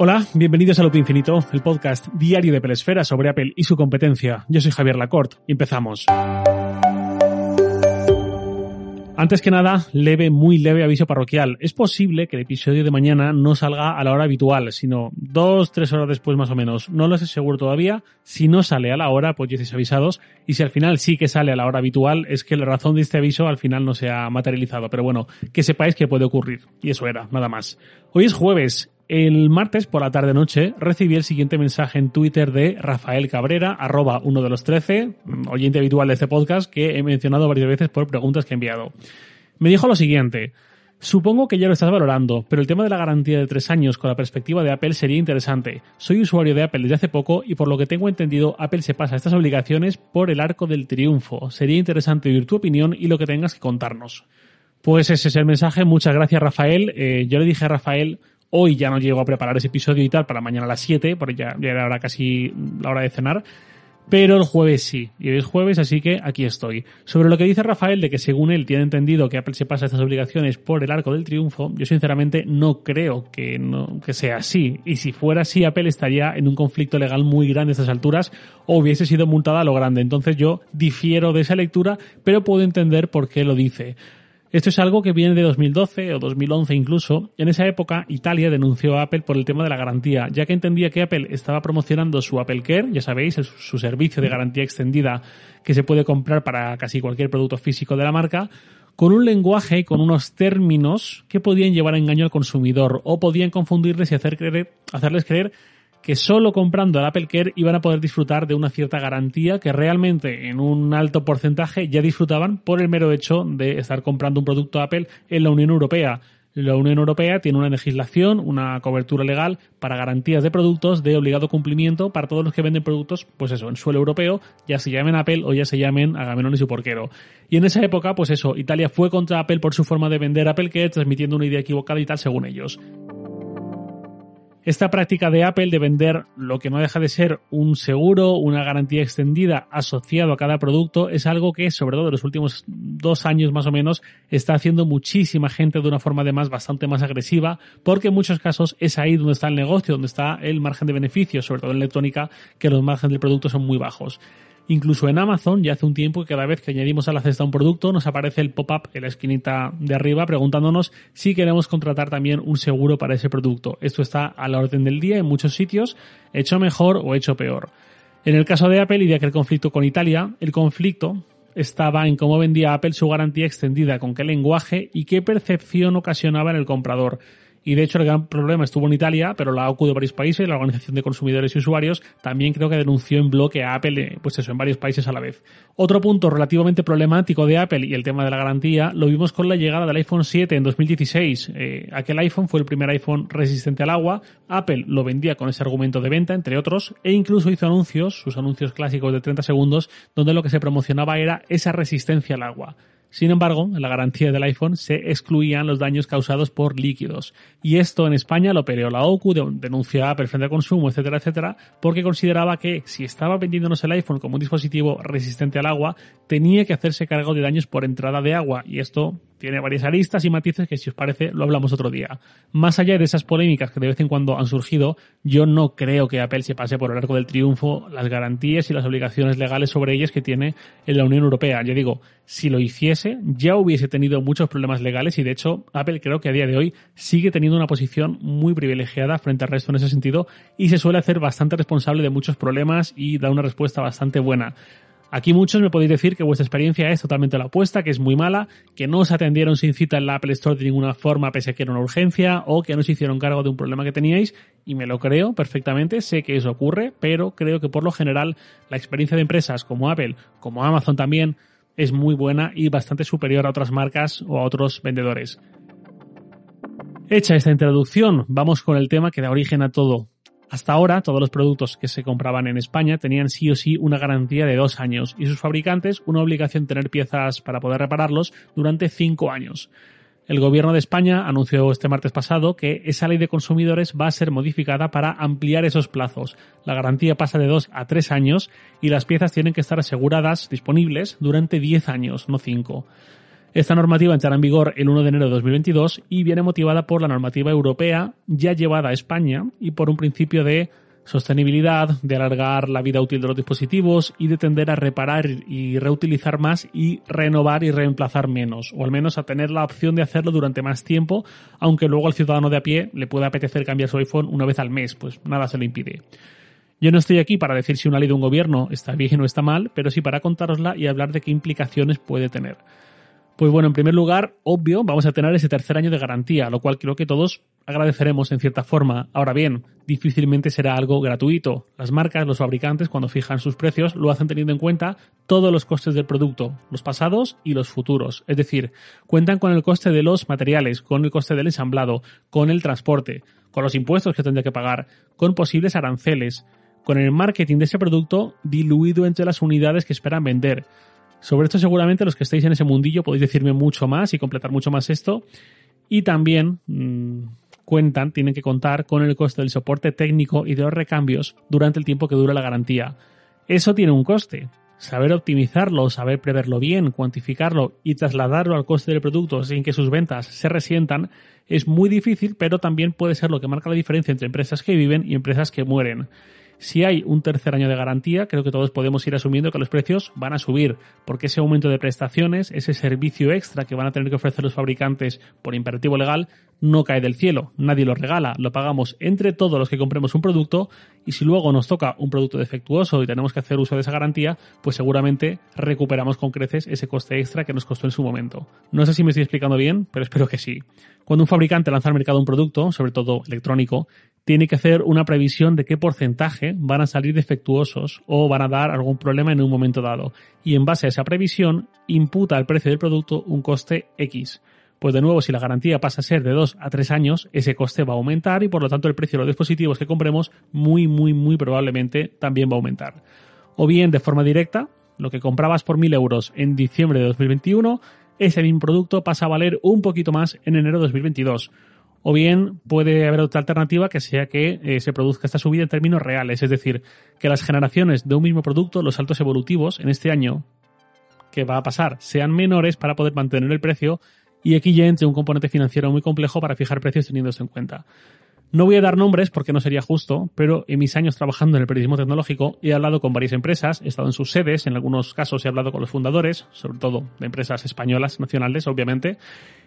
Hola, bienvenidos a Loop Infinito, el podcast diario de Pelesfera sobre Apple y su competencia. Yo soy Javier Lacorte empezamos. Antes que nada, leve, muy leve aviso parroquial. Es posible que el episodio de mañana no salga a la hora habitual, sino dos, tres horas después más o menos. No lo sé seguro todavía. Si no sale a la hora, pues ya estáis avisados. Y si al final sí que sale a la hora habitual, es que la razón de este aviso al final no se ha materializado. Pero bueno, que sepáis que puede ocurrir. Y eso era, nada más. Hoy es jueves el martes por la tarde noche recibí el siguiente mensaje en Twitter de Rafael Cabrera, arroba uno de los trece, oyente habitual de este podcast que he mencionado varias veces por preguntas que he enviado. Me dijo lo siguiente. Supongo que ya lo estás valorando, pero el tema de la garantía de tres años con la perspectiva de Apple sería interesante. Soy usuario de Apple desde hace poco y por lo que tengo entendido, Apple se pasa estas obligaciones por el arco del triunfo. Sería interesante oír tu opinión y lo que tengas que contarnos. Pues ese es el mensaje. Muchas gracias, Rafael. Eh, yo le dije a Rafael Hoy ya no llego a preparar ese episodio y tal para mañana a las 7, porque ya, era ahora casi la hora de cenar. Pero el jueves sí, y es jueves, así que aquí estoy. Sobre lo que dice Rafael de que según él tiene entendido que Apple se pasa estas obligaciones por el arco del triunfo, yo sinceramente no creo que, no, que sea así. Y si fuera así, Apple estaría en un conflicto legal muy grande a estas alturas o hubiese sido multada a lo grande. Entonces yo difiero de esa lectura, pero puedo entender por qué lo dice. Esto es algo que viene de 2012 o 2011 incluso. En esa época, Italia denunció a Apple por el tema de la garantía, ya que entendía que Apple estaba promocionando su Apple Care, ya sabéis, su servicio de garantía extendida que se puede comprar para casi cualquier producto físico de la marca, con un lenguaje y con unos términos que podían llevar a engaño al consumidor o podían confundirles y hacer creer, hacerles creer que solo comprando el Apple Care iban a poder disfrutar de una cierta garantía que realmente en un alto porcentaje ya disfrutaban por el mero hecho de estar comprando un producto Apple en la Unión Europea. La Unión Europea tiene una legislación, una cobertura legal para garantías de productos de obligado cumplimiento para todos los que venden productos, pues eso, en suelo europeo, ya se llamen Apple o ya se llamen Agamenón y su porquero. Y en esa época, pues eso, Italia fue contra Apple por su forma de vender Apple Care, transmitiendo una idea equivocada y tal según ellos. Esta práctica de Apple de vender lo que no deja de ser un seguro, una garantía extendida asociado a cada producto, es algo que, sobre todo en los últimos dos años más o menos, está haciendo muchísima gente de una forma además bastante más agresiva, porque en muchos casos es ahí donde está el negocio, donde está el margen de beneficio, sobre todo en electrónica, que los márgenes del producto son muy bajos. Incluso en Amazon ya hace un tiempo que cada vez que añadimos a la cesta un producto nos aparece el pop-up en la esquinita de arriba preguntándonos si queremos contratar también un seguro para ese producto. Esto está a la orden del día en muchos sitios, hecho mejor o hecho peor. En el caso de Apple y de aquel conflicto con Italia, el conflicto estaba en cómo vendía Apple su garantía extendida, con qué lenguaje y qué percepción ocasionaba en el comprador. Y de hecho el gran problema estuvo en Italia, pero la OCU de varios países, la Organización de Consumidores y Usuarios, también creo que denunció en bloque a Apple, eh, pues eso, en varios países a la vez. Otro punto relativamente problemático de Apple y el tema de la garantía lo vimos con la llegada del iPhone 7 en 2016. Eh, aquel iPhone fue el primer iPhone resistente al agua. Apple lo vendía con ese argumento de venta, entre otros, e incluso hizo anuncios, sus anuncios clásicos de 30 segundos, donde lo que se promocionaba era esa resistencia al agua. Sin embargo, en la garantía del iPhone se excluían los daños causados por líquidos. Y esto en España lo peleó la OCU, denunciaba frente de consumo, etcétera, etcétera, porque consideraba que si estaba vendiéndonos el iPhone como un dispositivo resistente al agua, tenía que hacerse cargo de daños por entrada de agua. Y esto tiene varias aristas y matices que si os parece lo hablamos otro día. Más allá de esas polémicas que de vez en cuando han surgido, yo no creo que Apple se pase por el arco del triunfo las garantías y las obligaciones legales sobre ellas que tiene en la Unión Europea. Yo digo, si lo hiciese, ya hubiese tenido muchos problemas legales y de hecho Apple creo que a día de hoy sigue teniendo una posición muy privilegiada frente al resto en ese sentido y se suele hacer bastante responsable de muchos problemas y da una respuesta bastante buena. Aquí muchos me podéis decir que vuestra experiencia es totalmente la opuesta, que es muy mala, que no os atendieron sin cita en la Apple Store de ninguna forma pese a que era una urgencia o que no se hicieron cargo de un problema que teníais y me lo creo perfectamente, sé que eso ocurre, pero creo que por lo general la experiencia de empresas como Apple, como Amazon también, es muy buena y bastante superior a otras marcas o a otros vendedores. Hecha esta introducción, vamos con el tema que da origen a todo. Hasta ahora, todos los productos que se compraban en España tenían sí o sí una garantía de dos años y sus fabricantes una obligación de tener piezas para poder repararlos durante cinco años. El gobierno de España anunció este martes pasado que esa ley de consumidores va a ser modificada para ampliar esos plazos. La garantía pasa de dos a tres años y las piezas tienen que estar aseguradas, disponibles, durante diez años, no cinco. Esta normativa entrará en vigor el 1 de enero de 2022 y viene motivada por la normativa europea ya llevada a España y por un principio de sostenibilidad, de alargar la vida útil de los dispositivos y de tender a reparar y reutilizar más y renovar y reemplazar menos, o al menos a tener la opción de hacerlo durante más tiempo, aunque luego al ciudadano de a pie le pueda apetecer cambiar su iPhone una vez al mes, pues nada se le impide. Yo no estoy aquí para decir si una ley de un gobierno está bien o está mal, pero sí para contárosla y hablar de qué implicaciones puede tener. Pues bueno, en primer lugar, obvio, vamos a tener ese tercer año de garantía, lo cual creo que todos agradeceremos en cierta forma. Ahora bien, difícilmente será algo gratuito. Las marcas, los fabricantes, cuando fijan sus precios, lo hacen teniendo en cuenta todos los costes del producto, los pasados y los futuros. Es decir, cuentan con el coste de los materiales, con el coste del ensamblado, con el transporte, con los impuestos que tendría que pagar, con posibles aranceles, con el marketing de ese producto diluido entre las unidades que esperan vender sobre esto seguramente los que estáis en ese mundillo podéis decirme mucho más y completar mucho más esto. Y también mmm, cuentan, tienen que contar con el coste del soporte técnico y de los recambios durante el tiempo que dura la garantía. Eso tiene un coste. Saber optimizarlo, saber preverlo bien, cuantificarlo y trasladarlo al coste del producto sin que sus ventas se resientan es muy difícil, pero también puede ser lo que marca la diferencia entre empresas que viven y empresas que mueren. Si hay un tercer año de garantía, creo que todos podemos ir asumiendo que los precios van a subir, porque ese aumento de prestaciones, ese servicio extra que van a tener que ofrecer los fabricantes por imperativo legal, no cae del cielo, nadie lo regala, lo pagamos entre todos los que compremos un producto y si luego nos toca un producto defectuoso y tenemos que hacer uso de esa garantía, pues seguramente recuperamos con creces ese coste extra que nos costó en su momento. No sé si me estoy explicando bien, pero espero que sí. Cuando un fabricante lanza al mercado un producto, sobre todo electrónico, tiene que hacer una previsión de qué porcentaje van a salir defectuosos o van a dar algún problema en un momento dado. Y en base a esa previsión, imputa al precio del producto un coste X. Pues de nuevo, si la garantía pasa a ser de 2 a 3 años, ese coste va a aumentar y por lo tanto el precio de los dispositivos que compremos muy, muy, muy probablemente también va a aumentar. O bien de forma directa, lo que comprabas por 1000 euros en diciembre de 2021, ese mismo producto pasa a valer un poquito más en enero de 2022 o bien puede haber otra alternativa que sea que eh, se produzca esta subida en términos reales, es decir, que las generaciones de un mismo producto, los saltos evolutivos en este año que va a pasar, sean menores para poder mantener el precio y aquí ya entre un componente financiero muy complejo para fijar precios teniéndose en cuenta. No voy a dar nombres porque no sería justo, pero en mis años trabajando en el periodismo tecnológico he hablado con varias empresas, he estado en sus sedes, en algunos casos he hablado con los fundadores, sobre todo de empresas españolas, nacionales, obviamente,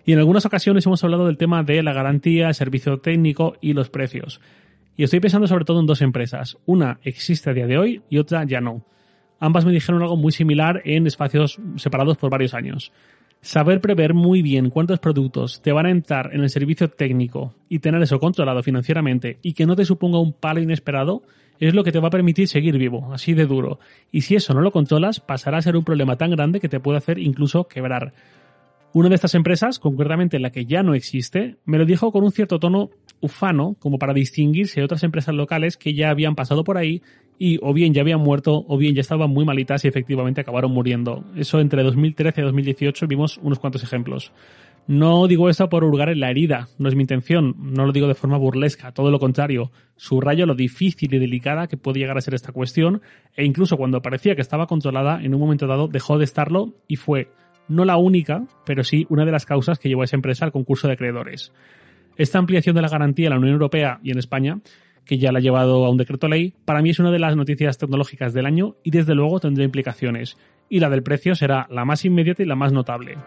y en algunas ocasiones hemos hablado del tema de la garantía, el servicio técnico y los precios. Y estoy pensando sobre todo en dos empresas. Una existe a día de hoy y otra ya no. Ambas me dijeron algo muy similar en espacios separados por varios años. Saber prever muy bien cuántos productos te van a entrar en el servicio técnico y tener eso controlado financieramente y que no te suponga un palo inesperado es lo que te va a permitir seguir vivo, así de duro. Y si eso no lo controlas, pasará a ser un problema tan grande que te puede hacer incluso quebrar. Una de estas empresas, concretamente la que ya no existe, me lo dijo con un cierto tono ufano, como para distinguirse de otras empresas locales que ya habían pasado por ahí y o bien ya habían muerto o bien ya estaban muy malitas y efectivamente acabaron muriendo. Eso entre 2013 y 2018 vimos unos cuantos ejemplos. No digo esto por hurgar en la herida, no es mi intención, no lo digo de forma burlesca, todo lo contrario. Subrayo lo difícil y delicada que puede llegar a ser esta cuestión e incluso cuando parecía que estaba controlada, en un momento dado dejó de estarlo y fue no la única, pero sí una de las causas que llevó a esa empresa al concurso de acreedores. Esta ampliación de la garantía en la Unión Europea y en España, que ya la ha llevado a un decreto ley, para mí es una de las noticias tecnológicas del año y desde luego tendrá implicaciones. Y la del precio será la más inmediata y la más notable.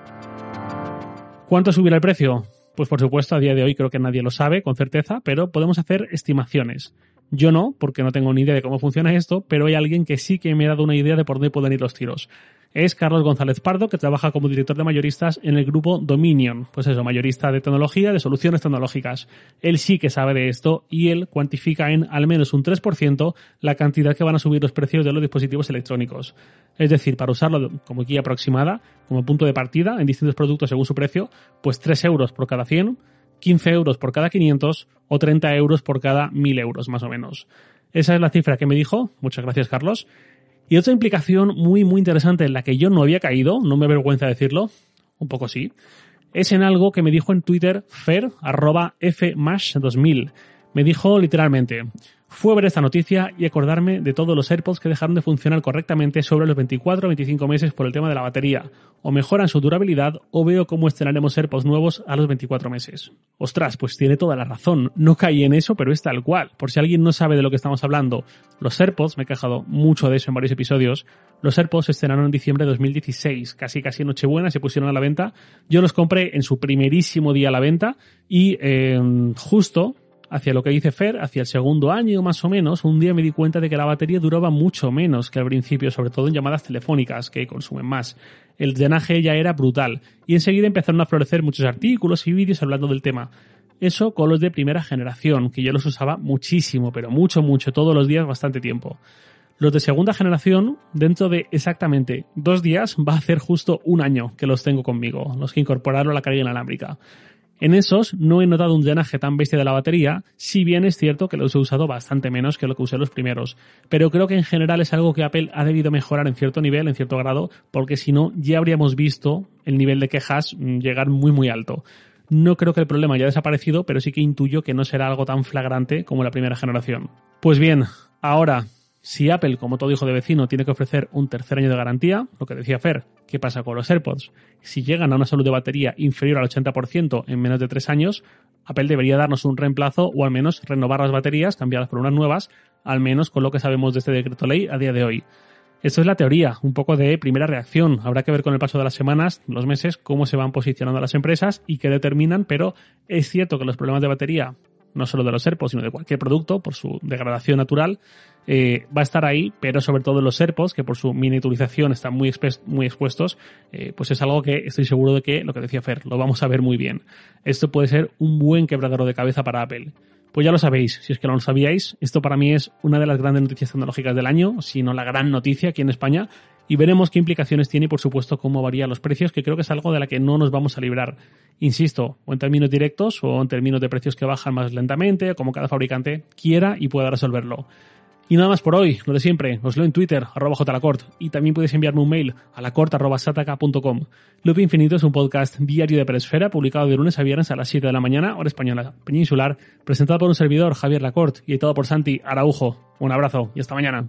¿Cuánto subirá el precio? Pues por supuesto, a día de hoy creo que nadie lo sabe con certeza, pero podemos hacer estimaciones. Yo no, porque no tengo ni idea de cómo funciona esto, pero hay alguien que sí que me ha dado una idea de por dónde pueden ir los tiros es Carlos González Pardo, que trabaja como director de mayoristas en el grupo Dominion. Pues eso, mayorista de tecnología, de soluciones tecnológicas. Él sí que sabe de esto y él cuantifica en al menos un 3% la cantidad que van a subir los precios de los dispositivos electrónicos. Es decir, para usarlo como guía aproximada, como punto de partida en distintos productos según su precio, pues 3 euros por cada 100, 15 euros por cada 500 o 30 euros por cada 1000 euros más o menos. Esa es la cifra que me dijo. Muchas gracias, Carlos. Y otra implicación muy, muy interesante en la que yo no había caído, no me avergüenza decirlo, un poco sí, es en algo que me dijo en Twitter Fer, arroba FMash2000. Me dijo literalmente, fue ver esta noticia y acordarme de todos los AirPods que dejaron de funcionar correctamente sobre los 24 o 25 meses por el tema de la batería. O mejoran su durabilidad o veo cómo estrenaremos AirPods nuevos a los 24 meses. Ostras, pues tiene toda la razón. No caí en eso, pero es tal cual. Por si alguien no sabe de lo que estamos hablando, los AirPods, me he quejado mucho de eso en varios episodios, los AirPods se estrenaron en diciembre de 2016, casi casi en Nochebuena, se pusieron a la venta. Yo los compré en su primerísimo día a la venta y eh, justo hacia lo que dice Fer, hacia el segundo año más o menos, un día me di cuenta de que la batería duraba mucho menos que al principio, sobre todo en llamadas telefónicas, que consumen más. El drenaje ya era brutal, y enseguida empezaron a florecer muchos artículos y vídeos hablando del tema. Eso con los de primera generación, que yo los usaba muchísimo, pero mucho, mucho, todos los días, bastante tiempo. Los de segunda generación, dentro de exactamente dos días, va a hacer justo un año que los tengo conmigo, los que incorporaron la carga inalámbrica. En esos no he notado un drenaje tan bestia de la batería, si bien es cierto que los he usado bastante menos que lo que usé los primeros. Pero creo que en general es algo que Apple ha debido mejorar en cierto nivel, en cierto grado, porque si no ya habríamos visto el nivel de quejas mm, llegar muy muy alto. No creo que el problema haya desaparecido, pero sí que intuyo que no será algo tan flagrante como la primera generación. Pues bien, ahora si Apple, como todo hijo de vecino, tiene que ofrecer un tercer año de garantía, lo que decía Fer, ¿qué pasa con los AirPods? Si llegan a una salud de batería inferior al 80% en menos de tres años, Apple debería darnos un reemplazo o al menos renovar las baterías, cambiarlas por unas nuevas, al menos con lo que sabemos de este decreto ley a día de hoy. Esto es la teoría, un poco de primera reacción. Habrá que ver con el paso de las semanas, los meses, cómo se van posicionando las empresas y qué determinan, pero es cierto que los problemas de batería no solo de los AirPods, sino de cualquier producto, por su degradación natural, eh, va a estar ahí, pero sobre todo los AirPods, que por su miniaturización están muy, muy expuestos, eh, pues es algo que estoy seguro de que, lo que decía Fer, lo vamos a ver muy bien. Esto puede ser un buen quebradero de cabeza para Apple. Pues ya lo sabéis, si es que no lo sabíais, esto para mí es una de las grandes noticias tecnológicas del año, si no la gran noticia aquí en España, y veremos qué implicaciones tiene y por supuesto cómo varían los precios, que creo que es algo de la que no nos vamos a librar. Insisto, o en términos directos o en términos de precios que bajan más lentamente, como cada fabricante quiera y pueda resolverlo. Y nada más por hoy, lo de siempre, os leo en Twitter, arroba jlacort, y también podéis enviarme un mail a lacort.sataka.com. Loop Infinito es un podcast diario de Peresfera, publicado de lunes a viernes a las 7 de la mañana, hora española peninsular, presentado por un servidor, Javier Lacort, y editado por Santi Araujo. Un abrazo y hasta mañana.